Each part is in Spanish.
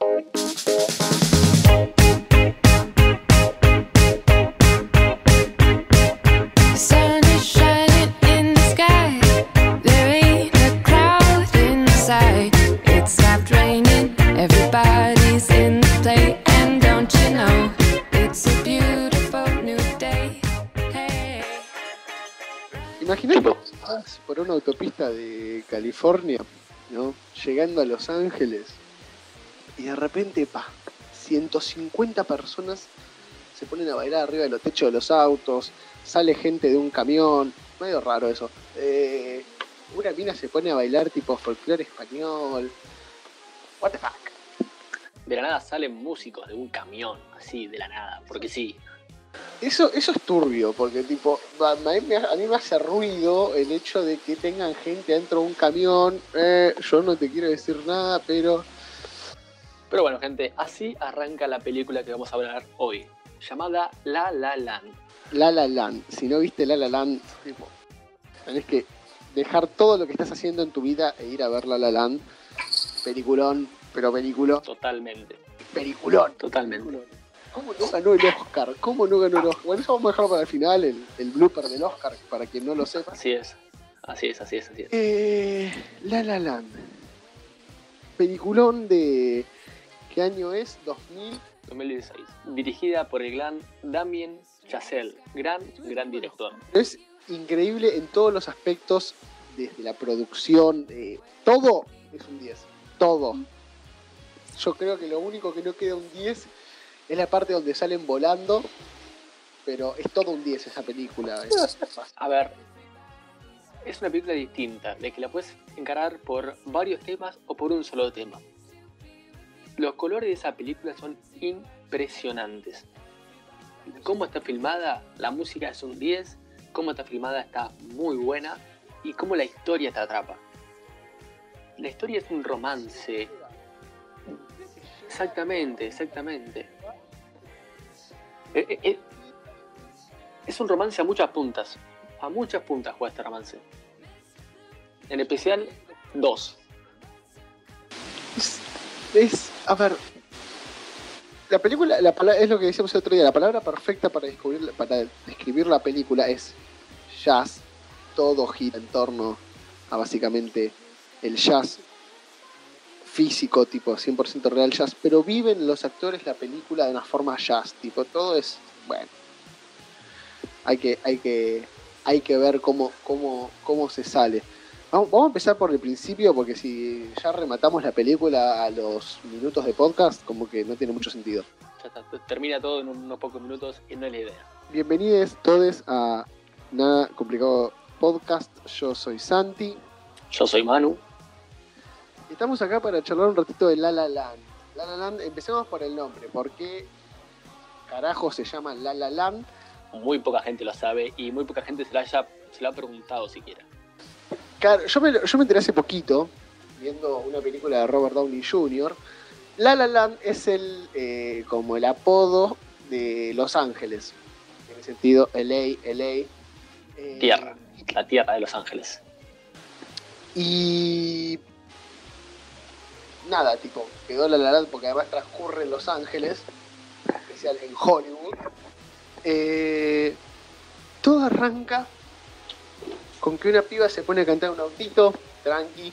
Thank you. Autopista de California, ¿no? Llegando a Los Ángeles y de repente, pa, 150 personas se ponen a bailar arriba de los techos de los autos, sale gente de un camión, medio raro eso. Eh, una mina se pone a bailar tipo folclore español. What the fuck? De la nada salen músicos de un camión, así, de la nada, porque sí. Eso, eso es turbio, porque tipo, a mí, me, a mí me hace ruido el hecho de que tengan gente dentro de un camión. Eh, yo no te quiero decir nada, pero Pero bueno, gente, así arranca la película que vamos a hablar hoy, llamada La La Land. La La Land. Si no viste La La Land, tipo, tenés que dejar todo lo que estás haciendo en tu vida e ir a ver La La Land. Peliculón, pero peliculón, Totalmente, peliculón. totalmente. ¿Cómo no ganó el Oscar? ¿Cómo no ganó el Oscar? Bueno, eso vamos a dejar para el final, el, el blooper del Oscar, para quien no lo sepa. Así es, así es, así es, así es. Eh, La La Land. Peliculón de... ¿Qué año es? 2000. 2016. Dirigida por el gran Damien Chazelle, gran, gran director. Es increíble en todos los aspectos, desde la producción, eh, todo es un 10. Todo. Yo creo que lo único que no queda un 10 es la parte donde salen volando, pero es todo un 10 esa película. A ver, es una película distinta, de que la puedes encarar por varios temas o por un solo tema. Los colores de esa película son impresionantes. Cómo está filmada, la música es un 10, cómo está filmada está muy buena y cómo la historia te atrapa. La historia es un romance. Exactamente, exactamente. Eh, eh, eh, es un romance a muchas puntas. A muchas puntas juega este romance. En especial, dos. es, a ver, la película, la pala- es lo que decíamos el otro día, la palabra perfecta para, descubrir, para describir la película es jazz. Todo gira en torno a básicamente el jazz físico, tipo 100% real jazz, pero viven los actores la película de una forma jazz, tipo todo es, bueno, hay que, hay que, hay que ver cómo, cómo, cómo se sale. Vamos, vamos a empezar por el principio porque si ya rematamos la película a los minutos de podcast, como que no tiene mucho sentido. Ya está, termina todo en unos pocos minutos y no es la idea. Bienvenidos todos a Nada Complicado Podcast. Yo soy Santi. Yo soy Manu. Estamos acá para charlar un ratito de La La Land. La La Land, empecemos por el nombre. ¿Por qué carajo se llama La La Land? Muy poca gente lo sabe y muy poca gente se lo, haya, se lo ha preguntado siquiera. Claro, yo me, yo me enteré hace poquito, viendo una película de Robert Downey Jr. La La Land es el eh, como el apodo de Los Ángeles. En el sentido LA, LA. eh, Tierra. La tierra de Los Ángeles. Y nada, tipo, quedó La La Land porque además transcurre en Los Ángeles, en especial en Hollywood. Eh, todo arranca con que una piba se pone a cantar un autito, tranqui,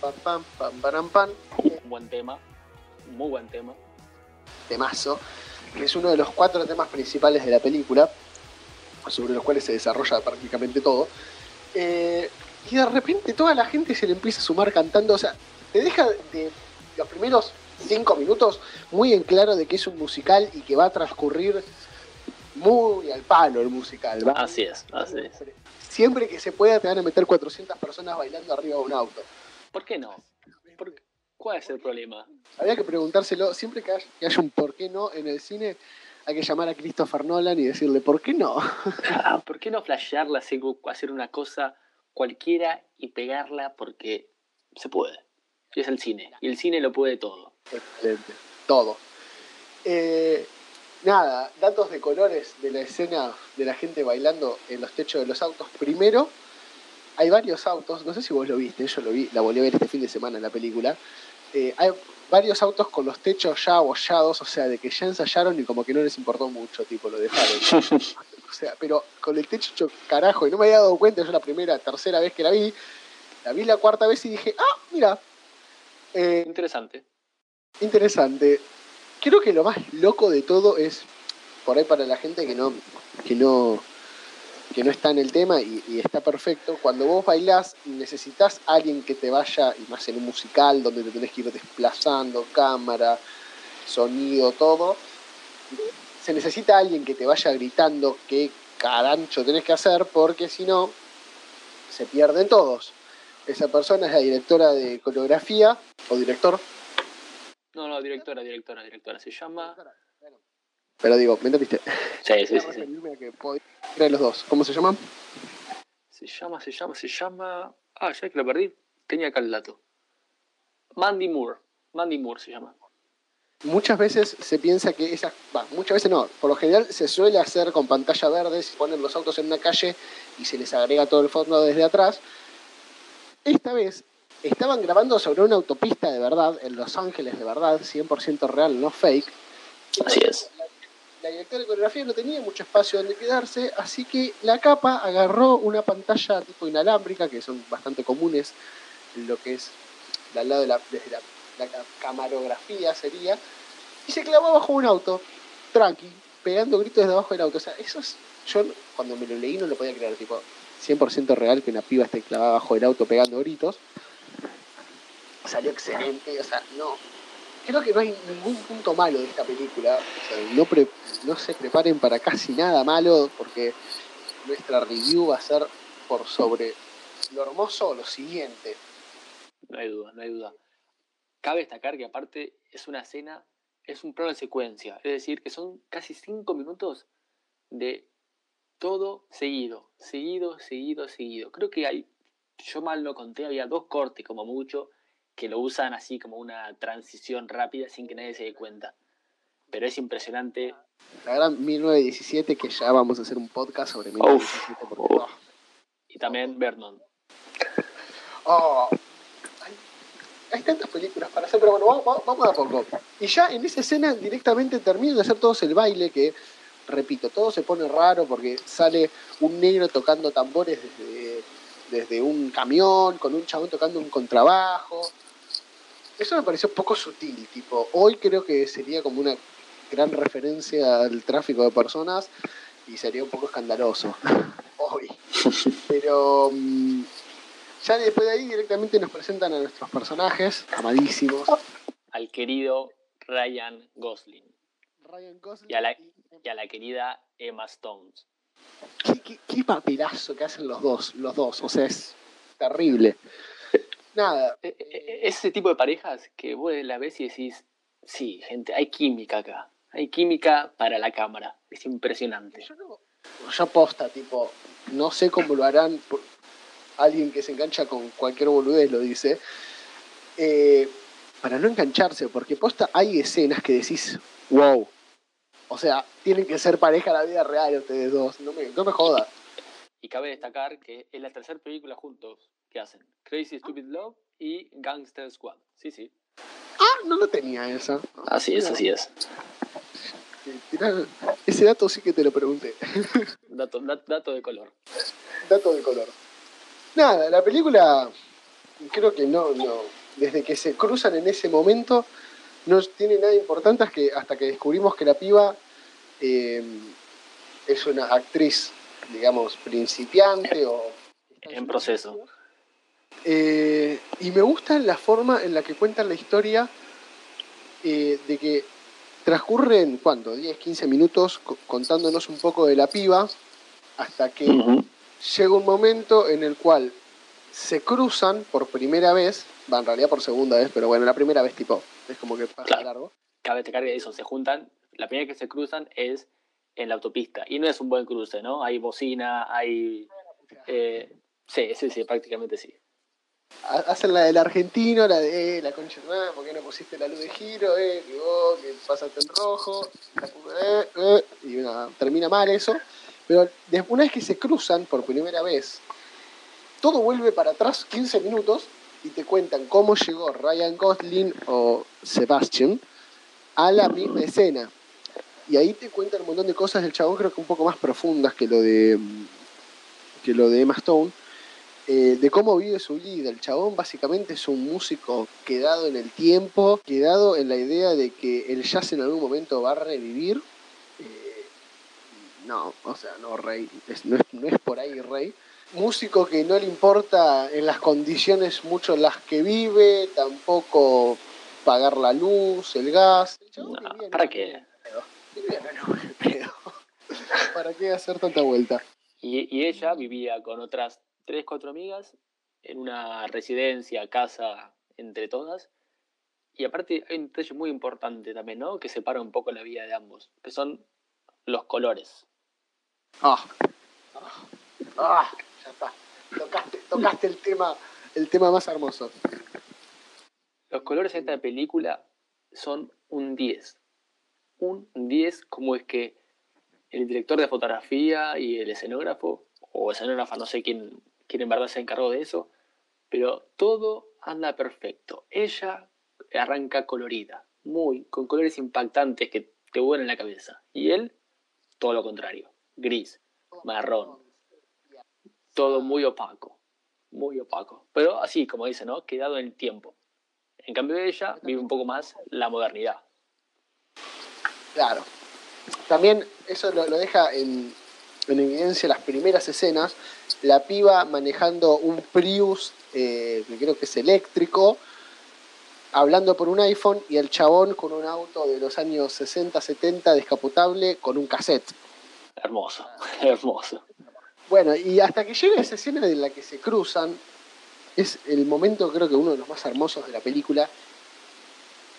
pam, pam, pam, pam, pam, Un buen tema. Muy buen tema. temazo, que es uno de los cuatro temas principales de la película, sobre los cuales se desarrolla prácticamente todo. Eh, y de repente toda la gente se le empieza a sumar cantando, o sea, te deja de los primeros cinco minutos muy en claro de que es un musical y que va a transcurrir muy al palo el musical. ¿va? Así es, así es. Siempre que se pueda te van a meter 400 personas bailando arriba de un auto. ¿Por qué no? ¿Cuál es el problema? Habría que preguntárselo, siempre que haya, que haya un por qué no en el cine, hay que llamar a Christopher Nolan y decirle, ¿por qué no? Ah, ¿Por qué no flashearla, hacer una cosa cualquiera y pegarla porque se puede? Y es el cine. Y el cine lo puede todo. Excelente. Todo. Eh, nada, datos de colores de la escena de la gente bailando en los techos de los autos. Primero, hay varios autos, no sé si vos lo viste, yo lo vi, la volví a ver este fin de semana en la película. Eh, hay varios autos con los techos ya abollados, o sea, de que ya ensayaron y como que no les importó mucho, tipo, lo dejaron. o sea, pero con el techo hecho carajo, y no me había dado cuenta, yo la primera, tercera vez que la vi, la vi la cuarta vez y dije, ah, mira, eh, Interesante. interesante. Creo que lo más loco de todo es, por ahí para la gente que no, que no, que no está en el tema y, y está perfecto, cuando vos bailás necesitas a alguien que te vaya, y más en un musical donde te tenés que ir desplazando, cámara, sonido, todo, se necesita alguien que te vaya gritando qué carancho tenés que hacer, porque si no, se pierden todos. Esa persona es la directora de coreografía, o director, No, no, directora, directora, directora. Se llama. Pero digo, ¿me entendiste? Sí, sí, sí. los dos. ¿Cómo se llaman? Se llama, se llama, se llama. Ah, ya que lo perdí. Tenía acá el dato. Mandy Moore. Mandy Moore se llama. Muchas veces se piensa que esas. Va, muchas veces no. Por lo general se suele hacer con pantalla verde, se ponen los autos en una calle y se les agrega todo el fondo desde atrás. Esta vez estaban grabando sobre una autopista de verdad, en Los Ángeles de verdad, 100% real, no fake. Así es. La directora de coreografía no tenía mucho espacio donde quedarse, así que la capa agarró una pantalla tipo inalámbrica, que son bastante comunes lo que es al lado de la, desde la, la ca- camarografía sería, y se clavó bajo un auto, tranqui, pegando gritos desde abajo del auto. O sea, eso es, yo cuando me lo leí no lo podía creer, tipo, 100% real que una piba esté clavada bajo el auto pegando gritos. Salió excelente, o sea, no, creo que no hay ningún punto malo de esta película. No, pre- no se preparen para casi nada malo, porque nuestra review va a ser por sobre lo hermoso o lo siguiente. No hay duda, no hay duda. Cabe destacar que aparte es una escena, es un plano de secuencia. Es decir, que son casi cinco minutos de todo seguido, seguido, seguido, seguido. Creo que hay, yo mal no conté, había dos cortes como mucho que lo usan así como una transición rápida sin que nadie se dé cuenta. Pero es impresionante. La gran 1917, que ya vamos a hacer un podcast sobre 1917. porque, uf. Y también Vernon. oh, hay, hay tantas películas para hacer, pero bueno, vamos, vamos- vamos a poco. Y ya en esa escena directamente terminan de hacer todos el baile, que, repito, todo se pone raro porque sale un negro tocando tambores desde, desde un camión, con un chabón tocando un contrabajo. Eso me pareció poco sutil, tipo, hoy creo que sería como una gran referencia al tráfico de personas y sería un poco escandaloso. Hoy. Pero mm, ya después de ahí directamente nos presentan a nuestros personajes, amadísimos. Al querido Ryan Gosling Ryan Gosling Y a la- y- y a la querida Emma Stones. ¿Qué, qué, qué papelazo que hacen los dos, los dos, o sea, es terrible. Nada, E- e- Ese tipo de parejas que vos la ves y decís, sí, gente, hay química acá. Hay química para la cámara. Es impresionante. yo no, yo posta, tipo, no sé cómo lo harán, por- alguien que se engancha con cualquier boludez lo dice, eh, para no engancharse, porque posta hay escenas que decís, wow, o sea, tienen que ser pareja en la vida real ustedes dos, no me, no me jodas. Y cabe destacar que es la tercera película juntos que hacen. Crazy Stupid Love y Gangster Squad. Sí, sí. Ah, no lo tenía esa. Así es, así es. Ese dato sí que te lo pregunté. Dato, dat- dato de color. dato de color. Nada, la película creo que no, no. Desde que se cruzan en ese momento, no tiene nada importante hasta que, hasta que descubrimos que la piba eh, es una actriz, digamos, principiante o. En proceso. Eh, y me gusta la forma en la que cuentan la historia eh, de que transcurren, ¿cuánto? 10, 15 minutos co- contándonos un poco de la piba hasta que llega un momento en el cual se cruzan por primera vez, va en realidad por segunda vez, pero bueno, la primera vez tipo, es como que pasa Claro. largo. Cabe destacar que eso, se juntan. La primera que se cruzan es en la autopista. Y no es un buen cruce, ¿no? Hay bocina, hay. eh, sí, sí, sí, prácticamente sí. Ha- Hacen la del argentino, la de eh, la concha madre, ¿por qué no pusiste la luz de giro? Eh, que vos, que pasaste en rojo, eh, eh, y nada, termina mal eso. Pero una vez que se cruzan por primera vez, todo vuelve para atrás 15 minutos y te cuentan cómo llegó Ryan Gosling o Sebastian a la misma escena. Y ahí te cuentan un montón de cosas del chabón, creo que un poco más profundas que lo de, que lo de Emma Stone, eh, de cómo vive su vida. El chabón básicamente es un músico quedado en el tiempo, quedado en la idea de que el jazz en algún momento va a revivir. Eh, no, o sea, no, Rey, es- no, es, no es por ahí, Rey. Músico que no le importa en las condiciones mucho en las que vive, tampoco pagar la luz, el gas. El No, vivía ¿para qué? Vivía. ¿Para qué hacer tanta vuelta? Y, y ella vivía con otras tres, cuatro amigas en una residencia, casa, entre todas. Y aparte hay un detalle muy importante también, ¿no? Que separa un poco la vida de ambos, que son los colores. Ah, ah, ah, ya está. Tocaste, el tema, el tema más hermoso. Los colores de esta película son un 10. Un 10 como es que el director de fotografía y el escenógrafo, o escenógrafa, no sé quién, quién en verdad se encargó de eso, pero todo anda perfecto. Ella arranca colorida, muy, con colores impactantes que te vuelan la cabeza. Y él, todo lo contrario, gris, marrón, todo muy opaco, muy opaco. Pero así, como dice, ¿no? Quedado en el tiempo. En cambio ella vive un poco más la modernidad. Claro. También eso lo, lo deja en, en evidencia las primeras escenas. La piba manejando un Prius, eh, que creo que es eléctrico, hablando por un iPhone, y el chabón con un auto de los años 60, 70, descapotable, con un cassette. Hermoso, hermoso. Bueno, y hasta que llega esa escena en la que se cruzan, es el momento, creo que uno de los más hermosos de la película,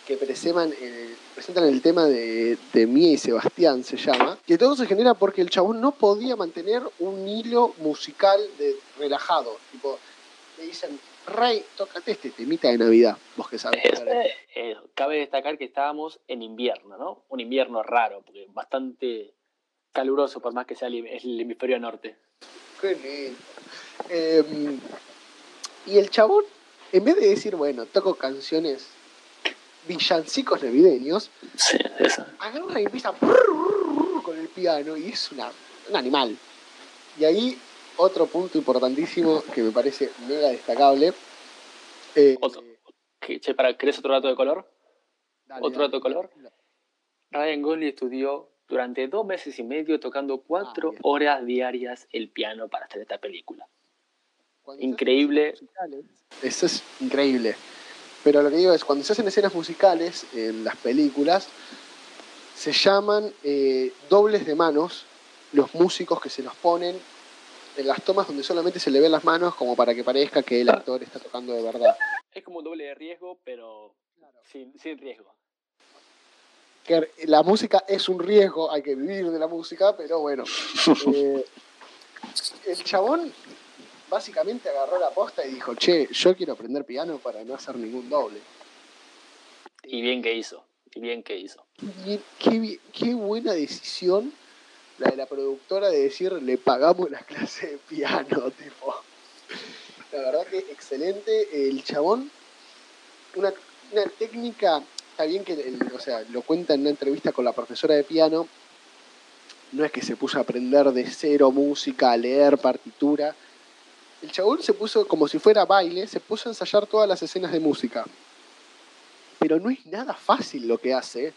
que el, presentan el tema de, Mía y Sebastián, se llama, que todo se genera porque el chabón no podía mantener un hilo musical de, relajado. Tipo, le dicen, Rey, tocate este temita de Navidad, vos que sabés. Es- tocar. eh, cabe destacar que estábamos en invierno, ¿no? Un invierno raro, porque bastante caluroso, por más que sea el, el hemisferio norte. Qué lindo. Eh, y el chabón, en vez de decir, bueno, toco canciones villancicos navideños, Sí, eso. agarra y empieza con el piano y es una, un animal. Y ahí otro punto importantísimo que me parece mega destacable. eh, Otro. ¿Qué- che, para, ¿Querés otro dato de color? dale, otro dale. dato de color? Ryan Gosling estudió durante dos meses y medio tocando cuatro Ah, horas diarias el piano para hacer esta película. Cuando Increíble. Eso es increíble. Pero lo que digo es, cuando se hacen escenas musicales en las películas, se llaman eh, dobles de manos los músicos que se los ponen en las tomas donde solamente se le ven las manos como para que parezca que el actor está tocando de verdad. Es como un doble de riesgo, pero sin, sin riesgo. Que la música es un riesgo, hay que vivir de la música, pero bueno. Eh, el chabón básicamente agarró la posta y dijo, che, yo quiero aprender piano para no hacer ningún doble. Y bien que hizo. Y bien que hizo. Qué, qué buena decisión la de la productora de decir le pagamos la clase de piano, tipo. La verdad que excelente. El chabón, una, una técnica, está bien que el- o sea, lo cuenta en una entrevista con la profesora de piano. No es que se puso a aprender de cero música, a leer partitura. El chabón se puso como si fuera baile, se puso a ensayar todas las escenas de música. Pero no es nada fácil lo que hace.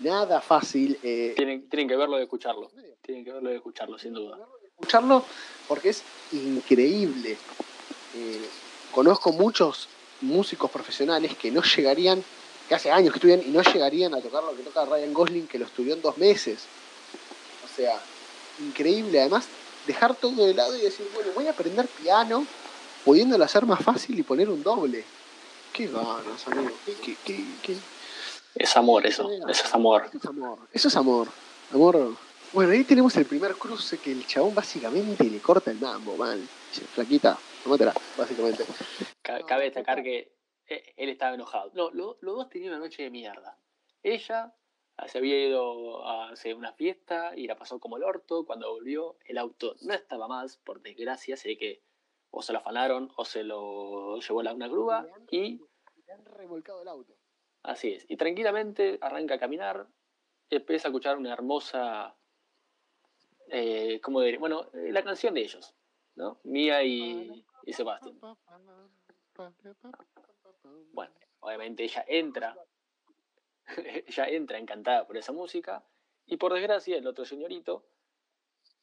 Nada fácil. eh, Tienen, tienen que verlo de escucharlo. Tienen que verlo de escucharlo, sin duda. escucharlo porque es increíble. Eh, conozco muchos músicos profesionales que no llegarían, que hace años que estudian y no llegarían a tocar lo que toca Ryan Gosling, que lo estudió en dos meses. O sea, increíble. Además, dejar todo de lado y decir, bueno, voy a aprender piano, pudiéndolo hacer más fácil y poner un doble. Qué ganas, amigo. Qué, qué, qué, qué- Es amor eso. Eso es amor. Eso es amor. Eso es amor. Amor. Bueno, ahí tenemos el primer cruce que el chabón básicamente le corta el mambo, mal. Dice, flaquita, tómatela, básicamente. Ca- Cabe destacar que él estaba enojado. No, lo- los dos tenían una noche de mierda. Ella ah, se había ido a hacer una fiesta y la pasó como el orto. Cuando volvió, el auto no estaba más, por desgracia. Sé que o se lo afanaron, o se lo llevó la, una grúa, y Le han revolcado el auto. así es. Y tranquilamente arranca a caminar, empieza a escuchar una hermosa, eh, ¿cómo diría? Bueno, eh, la canción de ellos, ¿no? Mía y, y Sebastián. Bueno, obviamente ella entra, ella entra encantada por esa música, y por desgracia el otro señorito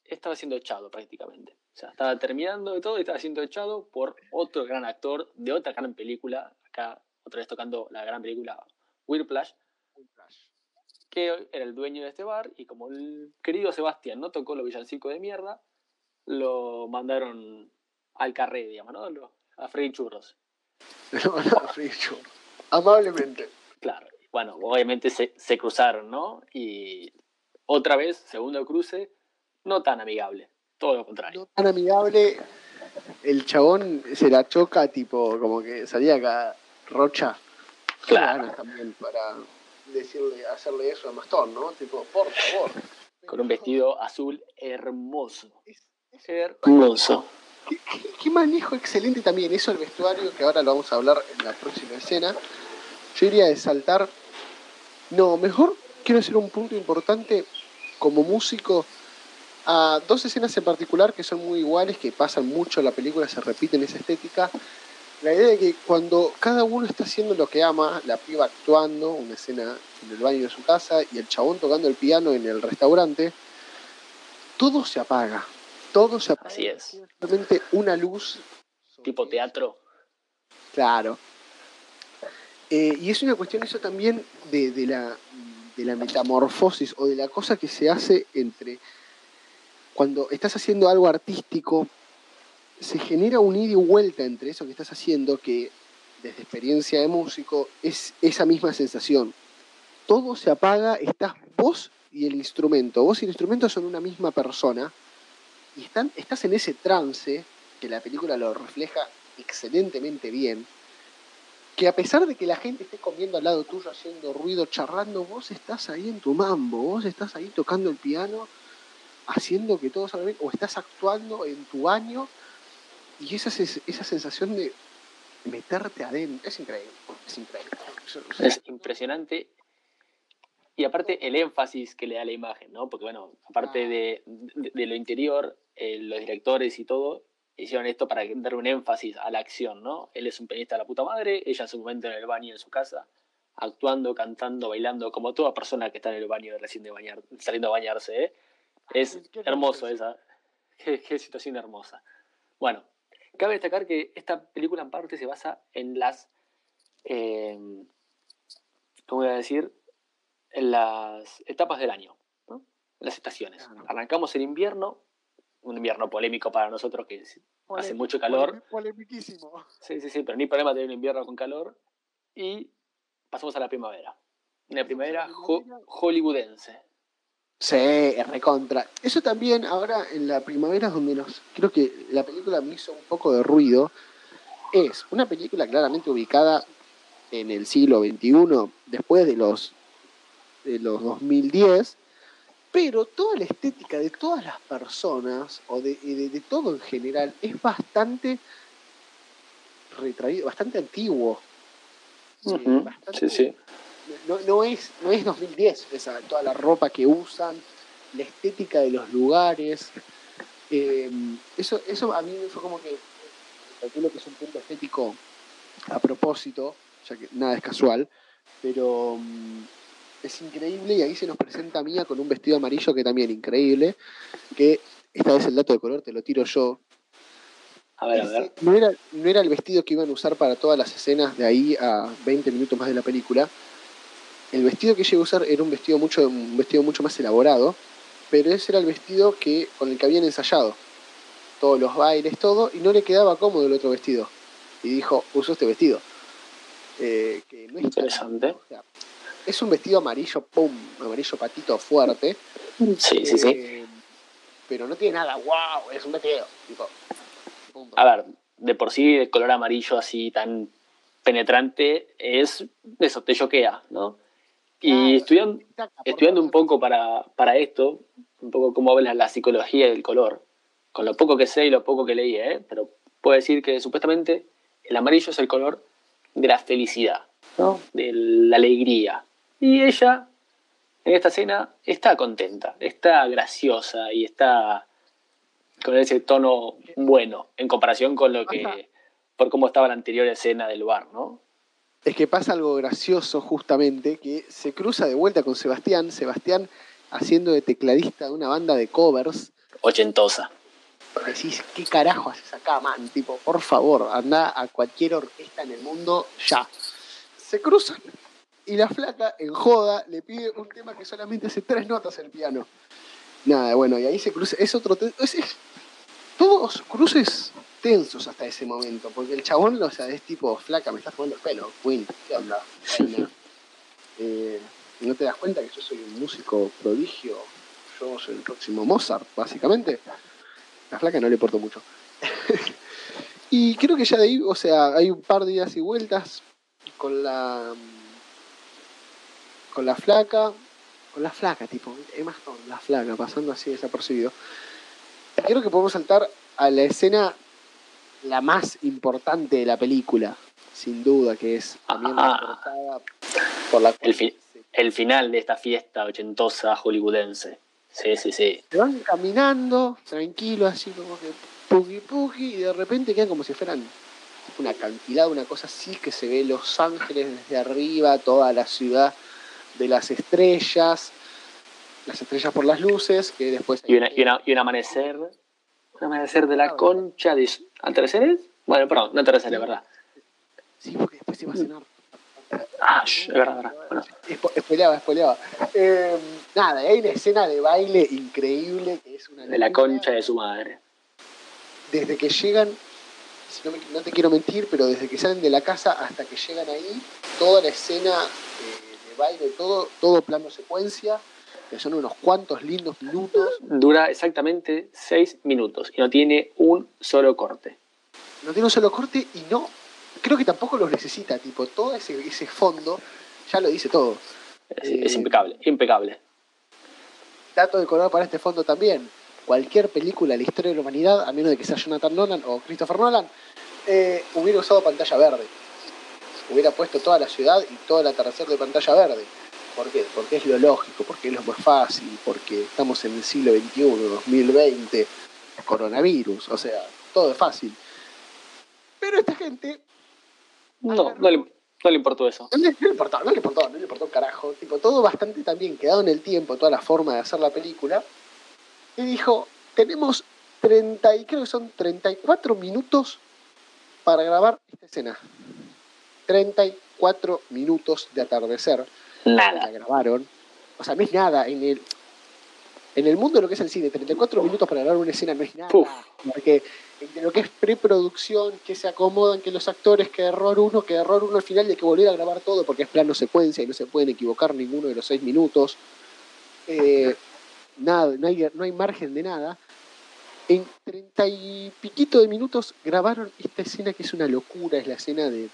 estaba siendo echado prácticamente. O sea, estaba terminando de todo y estaba siendo echado por otro gran actor de otra gran película, acá otra vez tocando la gran película Whiplash, que era el dueño de este bar, y como el querido Sebastián no tocó los villancicos de mierda, lo mandaron al carré, digamos, ¿no? Lo- A. Amablemente. Claro, bueno, obviamente se, se cruzaron, ¿no? Y otra vez, segundo cruce, no tan amigable, todo lo contrario. No tan amigable. El chabón se la choca, tipo, como que salía acá Rocha. Claro. también para decirle, hacerle eso a Mastón, ¿no? Tipo, por favor. Con un vestido azul hermoso. Es- es- Hermoso. ¿Qué, manejo excelente también. Eso el vestuario, que ahora lo vamos a hablar en la próxima escena. Yo iría de saltar. No, mejor quiero hacer un punto importante como músico a dos escenas en particular que son muy iguales, que pasan mucho en la película, se repiten esa estética. La idea de que cuando cada uno está haciendo lo que ama, la piba actuando, una escena en el baño de su casa y el chabón tocando el piano en el restaurante, todo se apaga. Todo se apaga. Así es. Simplemente una luz. Tipo teatro. Claro. Eh, y es una cuestión eso también de, de la, de la metamorfosis o de la cosa que se hace entre cuando estás haciendo algo artístico, se genera un ida y vuelta entre eso que estás haciendo que desde experiencia de músico es esa misma sensación. Todo se apaga, estás vos y el instrumento. Vos y el instrumento son una misma persona y están, estás en ese trance que la película lo refleja excelentemente bien, que a pesar de que la gente esté comiendo al lado tuyo, haciendo ruido, charlando, vos estás ahí en tu mambo, vos estás ahí tocando el piano, haciendo que todo salga bien, o estás actuando en tu baño, y esa, esa sensación de meterte adentro, es increíble, es increíble. Es impresionante. Y aparte el énfasis que le da la imagen, ¿no? Porque bueno, aparte de, de- de lo interior, eh, los directores y todo hicieron esto para dar un énfasis a la acción, ¿no? Él es un pianista de la puta madre, ella en su momento en el baño en su casa, actuando, cantando, bailando, como toda persona que está en el baño recién de bañar, saliendo a bañarse, ¿eh? Es Qué hermoso esa. Qué, qué situación hermosa. Bueno, cabe destacar que esta película en parte se basa en las. eh, ¿Cómo a decir? En las etapas del año, ¿no? Las estaciones. Claro. Arrancamos en invierno, un invierno polémico para nosotros que hace mucho calor. Polemiquísimo. Sí, sí, sí, pero ni problema tener un invierno con calor. Y pasamos a la primavera. Una primavera ho- primavera. hollywoodense. Sí, es recontra. Eso también ahora en la primavera es donde nos. Creo que la película me hizo un poco de ruido. Es una película claramente ubicada en el siglo XXI, después de los, de los 2010, pero toda la estética de todas las personas, o de, de, de todo en general, es bastante retraído, bastante antiguo. Ujú, bastante- Sí, sí. no, no es, no es 2010, esa, toda la ropa que usan, la estética de los lugares. eh, eso, eso a mí fue como que, calculo que es un punto estético a propósito, ya que nada es casual, pero mm, es increíble y ahí se nos presenta Mía con un vestido amarillo que también increíble, que esta vez el dato de color te lo tiro yo, A ver, a ver. No era, no era el vestido que iban a usar para todas las escenas de ahí a 20 minutos más de la película. El vestido que iba a usar era un vestido mucho, un vestido mucho más elaborado, pero ese era el vestido que, con el que habían ensayado. Todos los bailes, todo, y no le quedaba cómodo el otro vestido. Y dijo, uso este vestido. Eh, que no es tan- Interesante. o sea, es un vestido amarillo, pum, amarillo patito fuerte. Sí, sí, sí. eh, pero no tiene nada, wow, es un vestido. Tipo, punto. A ver, de por sí el color amarillo así tan penetrante es eso, te choquea, ¿no? Y Claro, estudiando, estudiando un poco para, para esto, un poco cómo habla la psicología del color, con lo poco que sé y lo poco que leí, ¿eh? pero puede decir que supuestamente el amarillo es el color de la felicidad, ¿no? de la alegría. Y ella, en esta escena, está contenta, está graciosa y está con ese tono bueno en comparación con lo que, por cómo estaba la anterior escena del bar, ¿no? Es que pasa algo gracioso justamente, que se cruza de vuelta con Sebastián, Sebastián haciendo de tecladista de una banda de covers. Ochentosa. Decís, ¿qué carajo haces acá, man? Tipo, por favor, anda a cualquier orquesta en el mundo ya. Se cruzan y la flaca, en joda, le pide un tema que solamente hace tres notas el piano. Nada, bueno, y ahí se cruza. Es otro. Es, es- todos cruces tensos hasta ese momento, porque el chabón, o sea, es tipo, flaca, me estás tomando el pelo, Queen, ¿qué onda? Eh, ¿No te das cuenta que yo soy un músico prodigio? Yo soy el próximo Mozart, básicamente. La flaca no le importó mucho. y creo que ya de ahí, o sea, hay un par de idas y vueltas con la. Con la flaca. Con la flaca, tipo, Emma Stone, la flaca, pasando así desapercibido. Creo que podemos saltar a la escena la más importante de la película, sin duda, que es también la Ajá. portada por la El, fi- el final de esta fiesta ochentosa hollywoodense. Sí, sí, sí. se van caminando, tranquilos, así como que puki puki, y de repente quedan como si fueran tipo un acantilado, una cosa así, que se ve Los Ángeles desde arriba, toda la ciudad de las estrellas, las estrellas por las luces, que después... Y, una- y una- y un amanecer. Un amanecer de la concha de. ¿Atardeceres? Bueno, perdón, no atardeceres, ¿verdad? Sí, porque después se va a cenar. Ah, shh, es verdad, es verdad. Bueno, Espo- Spoileaba, spoileaba. Eh, nada, hay una escena de baile increíble que es una de la concha de su madre. Desde que llegan, si no, me- no te quiero mentir, pero desde que salen de la casa hasta que llegan ahí, toda la escena de baile, todo, todo plano secuencia, que son unos cuantos lindos minutos. Dura exactamente seis minutos y no tiene un solo corte. No tiene un solo corte y no, creo que tampoco los necesita, tipo, todo ese, ese fondo ya lo dice todo. Es, Eh, es impecable, impecable. dato de color para este fondo también. Cualquier película de la historia de la humanidad, a menos de que sea Jonathan Nolan o Christopher Nolan, eh, hubiera usado pantalla verde. Hubiera puesto toda la ciudad y todo el atardecer de pantalla verde. ¿Por qué? Porque es lo lógico, porque es lo más fácil, porque estamos en el siglo XXI, 2020, coronavirus, o sea, todo es fácil. Pero esta gente No, no le, no le importó eso. no le, no le importó, no le importó, no le importó un carajo. Tipo, todo bastante también quedado en el tiempo, toda la forma de hacer la película. Y dijo, tenemos 30, y creo que son 34 minutos para grabar esta escena. 34 minutos de atardecer. La Nada. grabaron. O sea, no es nada. En el, en el mundo de lo que es el cine, 34 minutos para grabar una escena no es nada. Porque entre lo que es preproducción, que se acomodan, que los actores, que error uno, que error uno al final y hay que volver a grabar todo porque es plano secuencia y no se pueden equivocar ninguno de los seis minutos. Eh, nada, no hay, no hay margen de nada. En treinta y piquito de minutos grabaron esta escena que es una locura, es la escena de,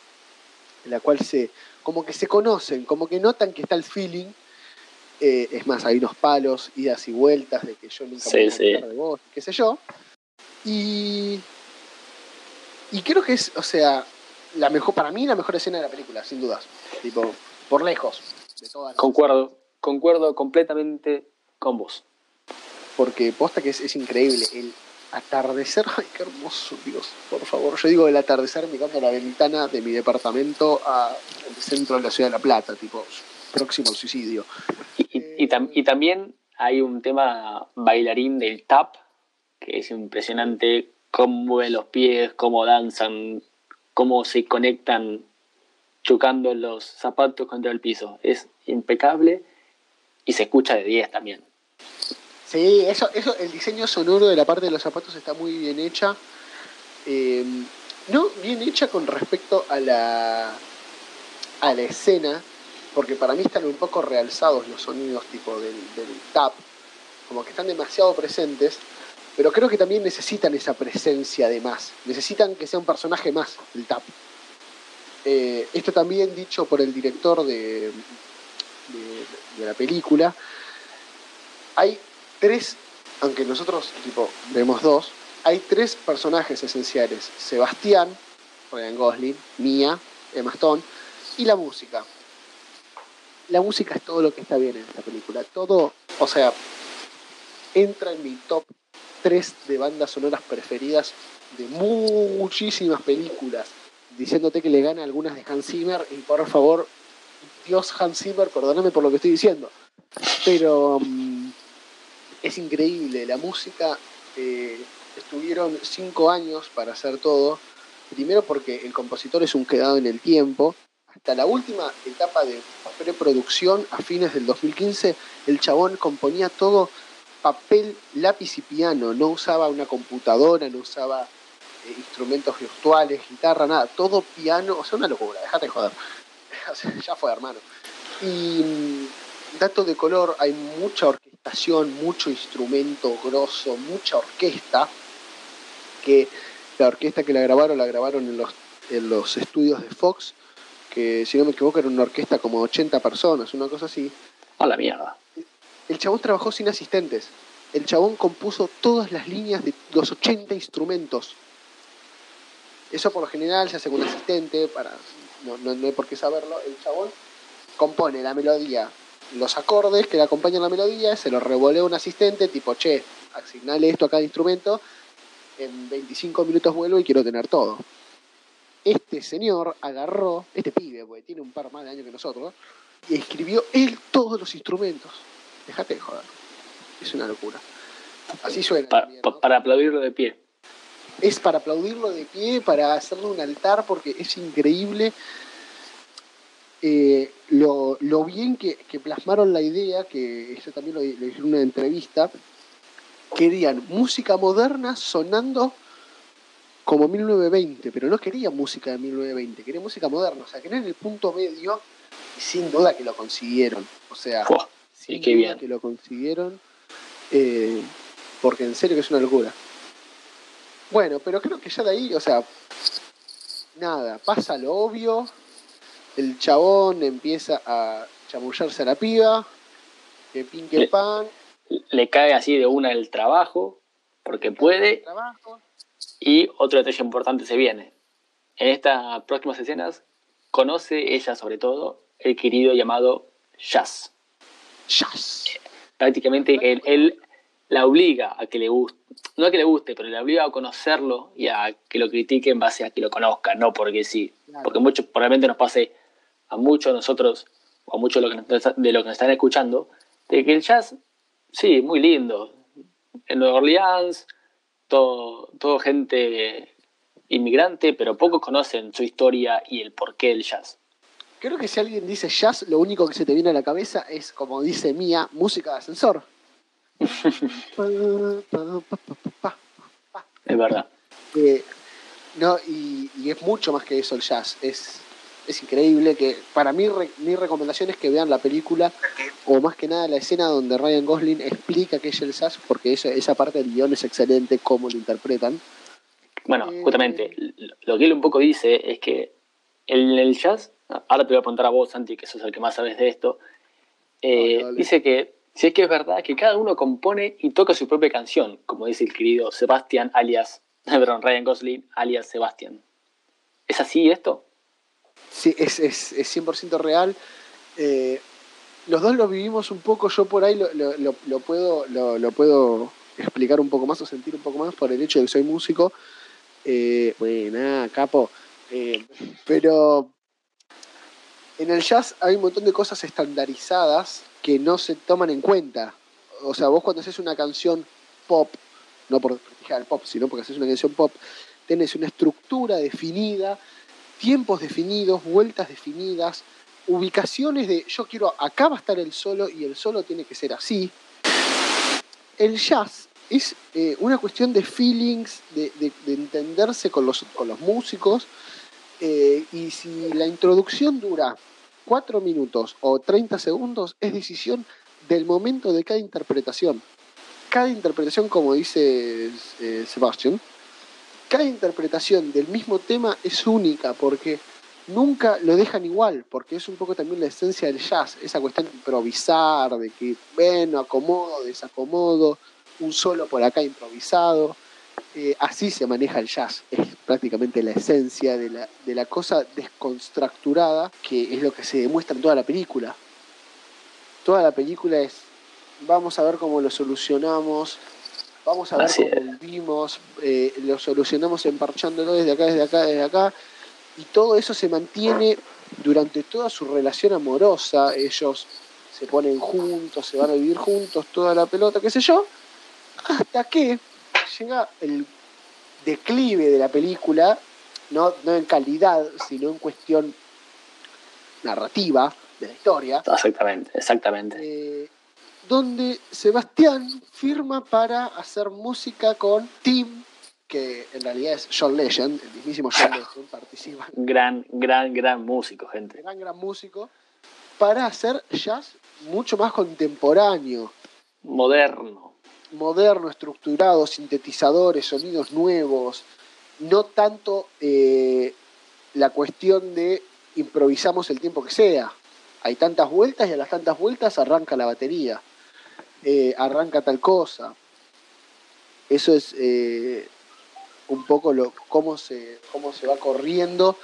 de la cual se, como que se conocen, como que notan que está el feeling. Eh, es más, hay unos palos, idas y vueltas de que yo nunca Sí, voy sí. de vos, qué sé yo. Y, y creo que es, o sea, la mejor, para mí la mejor escena de la película, sin dudas. Tipo, por lejos. De todas Concuerdo, concuerdo completamente con vos. Porque posta que es, es increíble. El atardecer, ay, qué hermoso, Dios, por favor. Yo digo el atardecer mirando la ventana de mi departamento al centro de la ciudad de La Plata, tipo, próximo al suicidio. Y, y también hay un tema bailarín del tap, que es impresionante cómo mueven los pies, cómo danzan, cómo se conectan chocando los zapatos contra el piso. Es impecable y se escucha de 10 también. Sí, eso, eso, el diseño sonoro de la parte de los zapatos está muy bien hecha. Eh, no bien hecha con respecto a la, a la escena, porque para mí están un poco realzados los sonidos tipo del, del tap, como que están demasiado presentes, pero creo que también necesitan esa presencia de más, necesitan que sea un personaje más el tap. Eh, esto también dicho por el director de, de- de la película. Hay tres, aunque nosotros tipo vemos dos, hay tres personajes esenciales: Sebastián, Ryan Gosling, Mia, Emma Stone, y la música. La música es todo lo que está bien en esta película. Todo, o sea, entra en mi top 3 de bandas sonoras preferidas de muchísimas películas, diciéndote que le gana algunas de Hans Zimmer y por favor, Dios Hans Zimmer, perdóname por lo que estoy diciendo, pero mm, es increíble, la música eh, estuvieron cinco años para hacer todo, primero porque el compositor es un quedado en el tiempo, hasta la última etapa de preproducción a fines del 2015, el chabón componía todo papel, lápiz y piano, no usaba una computadora, no usaba eh, instrumentos virtuales, guitarra, nada, todo piano, o sea, una locura, déjate de joder. Ya fue, hermano. Y dato de color, hay mucha orquestación, mucho instrumento grosso, mucha orquesta, que la orquesta que la grabaron, la grabaron en los, en los estudios de Fox, que si no me equivoco era una orquesta como 80 personas, una cosa así. A la mierda. El chabón trabajó sin asistentes. El chabón compuso todas las líneas de los 80 instrumentos. Eso por lo general se hace con un asistente, para, no, no, no hay por qué saberlo. El chabón compone la melodía, los acordes que le acompañan la melodía, se los revolea un asistente, tipo, che, asignale esto a cada instrumento, en 25 minutos vuelvo y quiero tener todo. Este señor agarró, este pibe, porque tiene un par más de años que nosotros, y escribió él todos los instrumentos. Déjate de joder. Es una locura. Así suena. Pa- también, pa- ¿no? para aplaudirlo de pie. es para aplaudirlo de pie, para hacerle un altar, porque es increíble eh, lo, lo bien que, que plasmaron la idea, que eso también lo, lo dije en una entrevista, querían música moderna sonando como 1920, pero no querían música de 1920, querían música moderna, o sea, querían el punto medio y sin duda que lo consiguieron, o sea, Fua, sin y qué duda bien. que lo consiguieron, eh, porque en serio que es una locura. Bueno, pero creo que ya de ahí, o sea, nada, pasa lo obvio, el chabón empieza a chamullarse a la piba, que pin que Le- pan, Le cae así de una el trabajo, porque puede, trabajo, y otro detalle importante se viene. En estas próximas escenas conoce ella sobre todo el querido llamado Jazz. jazz. Prácticamente él, él la obliga a que le guste, no a que le guste, pero le obliga a conocerlo y a que lo critique en base a que lo conozca, no porque sí. Claro. Porque mucho, probablemente nos pase a muchos de nosotros, o a muchos de lo que nos- de lo que nos están escuchando, de que el jazz, sí, muy lindo. En Nueva Orleans, todo, todo gente inmigrante, pero pocos conocen su historia y el porqué del jazz. Creo que si alguien dice jazz, lo único que se te viene a la cabeza es, como dice Mía, música de ascensor. Es verdad. Eh, no, y, y es mucho más que eso el jazz. Es, es increíble que para mí re- mi recomendación es que vean la película o más que nada la escena donde Ryan Gosling explica qué es el jazz porque esa, esa parte del guion es excelente cómo lo interpretan. Bueno, Eh, justamente, lo que él un poco dice es que en el jazz, ahora te voy a preguntar a vos, Santi, que sos el que más sabes de esto, eh, dice que si es que es verdad que cada uno compone y toca su propia canción, como dice el querido Sebastián alias, perdón, Ryan Gosling alias Sebastián. ¿Es así esto? Sí, es, es, es 100% real. Eh, los dos lo vivimos un poco, yo por ahí lo, lo- lo- lo puedo, lo, puedo explicar un poco más o sentir un poco más por el hecho de que soy músico. Eh, buena, capo. Eh, pero en el jazz hay un montón de cosas estandarizadas que no se toman en cuenta. O sea, vos cuando haces una canción pop, no por desprestigiar el pop, sino porque haces una canción pop, tenés una estructura definida, tiempos definidos, vueltas definidas, ubicaciones de yo quiero acá va a estar el solo y el solo tiene que ser así. El jazz es eh, una cuestión de feelings, de, de- de entenderse con los, músicos. eh, y si la introducción dura 4 minutos o 30 segundos, es decisión del momento de cada interpretación. Cada interpretación, como dice eh, cada interpretación del mismo tema es única porque nunca lo dejan igual, porque es un poco también la esencia del jazz, esa cuestión de improvisar, de que, bueno, acomodo, desacomodo, un solo por acá improvisado. eh, así se maneja el jazz. Es prácticamente la esencia de la, de la cosa desconstructurada, que es lo que se demuestra en toda la película. Toda la película es, vamos a ver cómo lo solucionamos, vamos a ver Así cómo vivimos, eh, lo solucionamos emparchándolo desde acá, desde acá, desde acá, y todo eso se mantiene durante toda su relación amorosa. Ellos se ponen juntos, se van a vivir juntos, toda la pelota, qué sé yo, hasta que llega el declive de la película, no, no en calidad, sino en cuestión narrativa de la historia, Exactamente, exactamente. eh, donde Sebastián firma para hacer música con Tim, que en realidad es John Legend, el mismísimo John Legend, participa, Gran, gran, gran músico, gente. gran, gran músico, para hacer jazz mucho más contemporáneo, Moderno. moderno, estructurado, sintetizadores, sonidos nuevos, no tanto eh, la cuestión de improvisamos el tiempo que sea. Hay tantas vueltas y a las tantas vueltas arranca la batería, eh, arranca tal cosa. Eso es eh, un poco lo, cómo, se, cómo se va corriendo